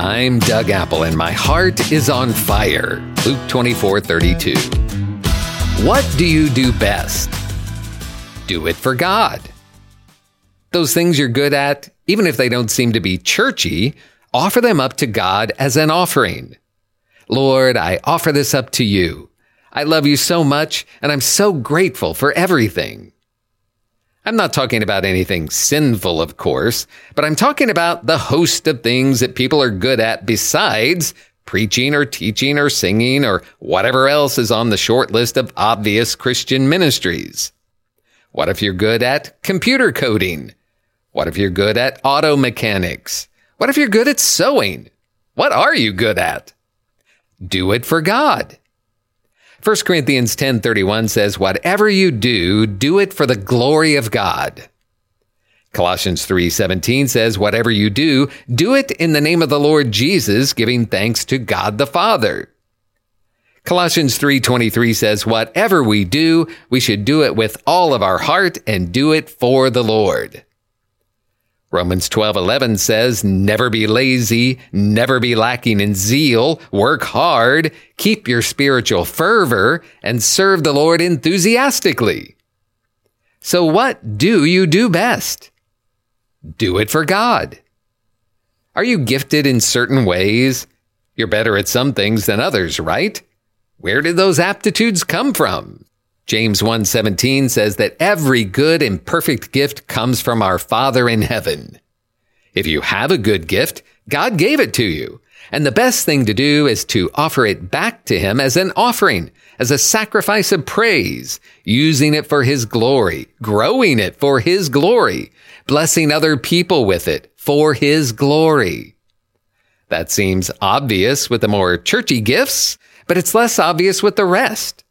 I'm Doug Apple and my heart is on fire. Luke 24 32. What do you do best? Do it for God. Those things you're good at, even if they don't seem to be churchy, offer them up to God as an offering. Lord, I offer this up to you. I love you so much and I'm so grateful for everything. I'm not talking about anything sinful, of course, but I'm talking about the host of things that people are good at besides preaching or teaching or singing or whatever else is on the short list of obvious Christian ministries. What if you're good at computer coding? What if you're good at auto mechanics? What if you're good at sewing? What are you good at? Do it for God. 1 Corinthians 10:31 says, "Whatever you do, do it for the glory of God." Colossians 3:17 says, "Whatever you do, do it in the name of the Lord Jesus, giving thanks to God the Father." Colossians 3:23 says, "Whatever we do, we should do it with all of our heart and do it for the Lord." Romans 12:11 says, "Never be lazy, never be lacking in zeal, work hard, keep your spiritual fervor, and serve the Lord enthusiastically." So what do you do best? Do it for God. Are you gifted in certain ways? You're better at some things than others, right? Where did those aptitudes come from? James 1:17 says that every good and perfect gift comes from our Father in heaven. If you have a good gift, God gave it to you. And the best thing to do is to offer it back to him as an offering, as a sacrifice of praise, using it for his glory, growing it for his glory, blessing other people with it for his glory. That seems obvious with the more churchy gifts, but it's less obvious with the rest.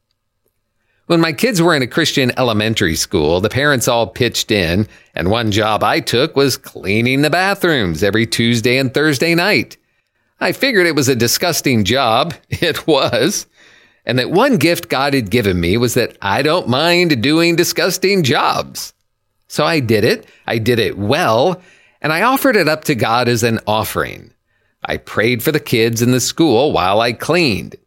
When my kids were in a Christian elementary school, the parents all pitched in, and one job I took was cleaning the bathrooms every Tuesday and Thursday night. I figured it was a disgusting job. It was. And that one gift God had given me was that I don't mind doing disgusting jobs. So I did it. I did it well, and I offered it up to God as an offering. I prayed for the kids in the school while I cleaned.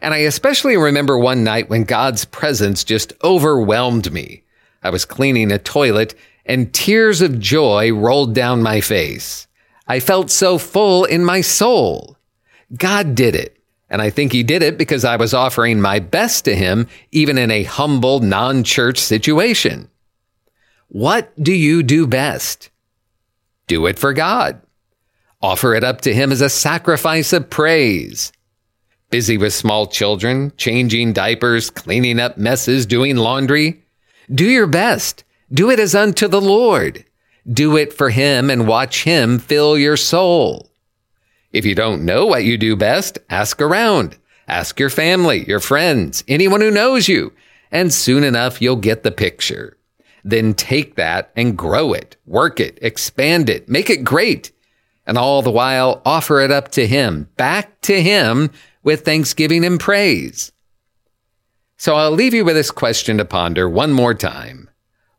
And I especially remember one night when God's presence just overwhelmed me. I was cleaning a toilet and tears of joy rolled down my face. I felt so full in my soul. God did it. And I think he did it because I was offering my best to him, even in a humble, non-church situation. What do you do best? Do it for God. Offer it up to him as a sacrifice of praise busy with small children, changing diapers, cleaning up messes, doing laundry. Do your best. Do it as unto the Lord. Do it for Him and watch Him fill your soul. If you don't know what you do best, ask around. Ask your family, your friends, anyone who knows you, and soon enough you'll get the picture. Then take that and grow it, work it, expand it, make it great, and all the while offer it up to Him, back to Him with thanksgiving and praise. So I'll leave you with this question to ponder one more time.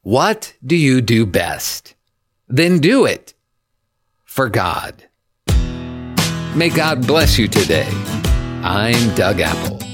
What do you do best? Then do it for God. May God bless you today. I'm Doug Apple.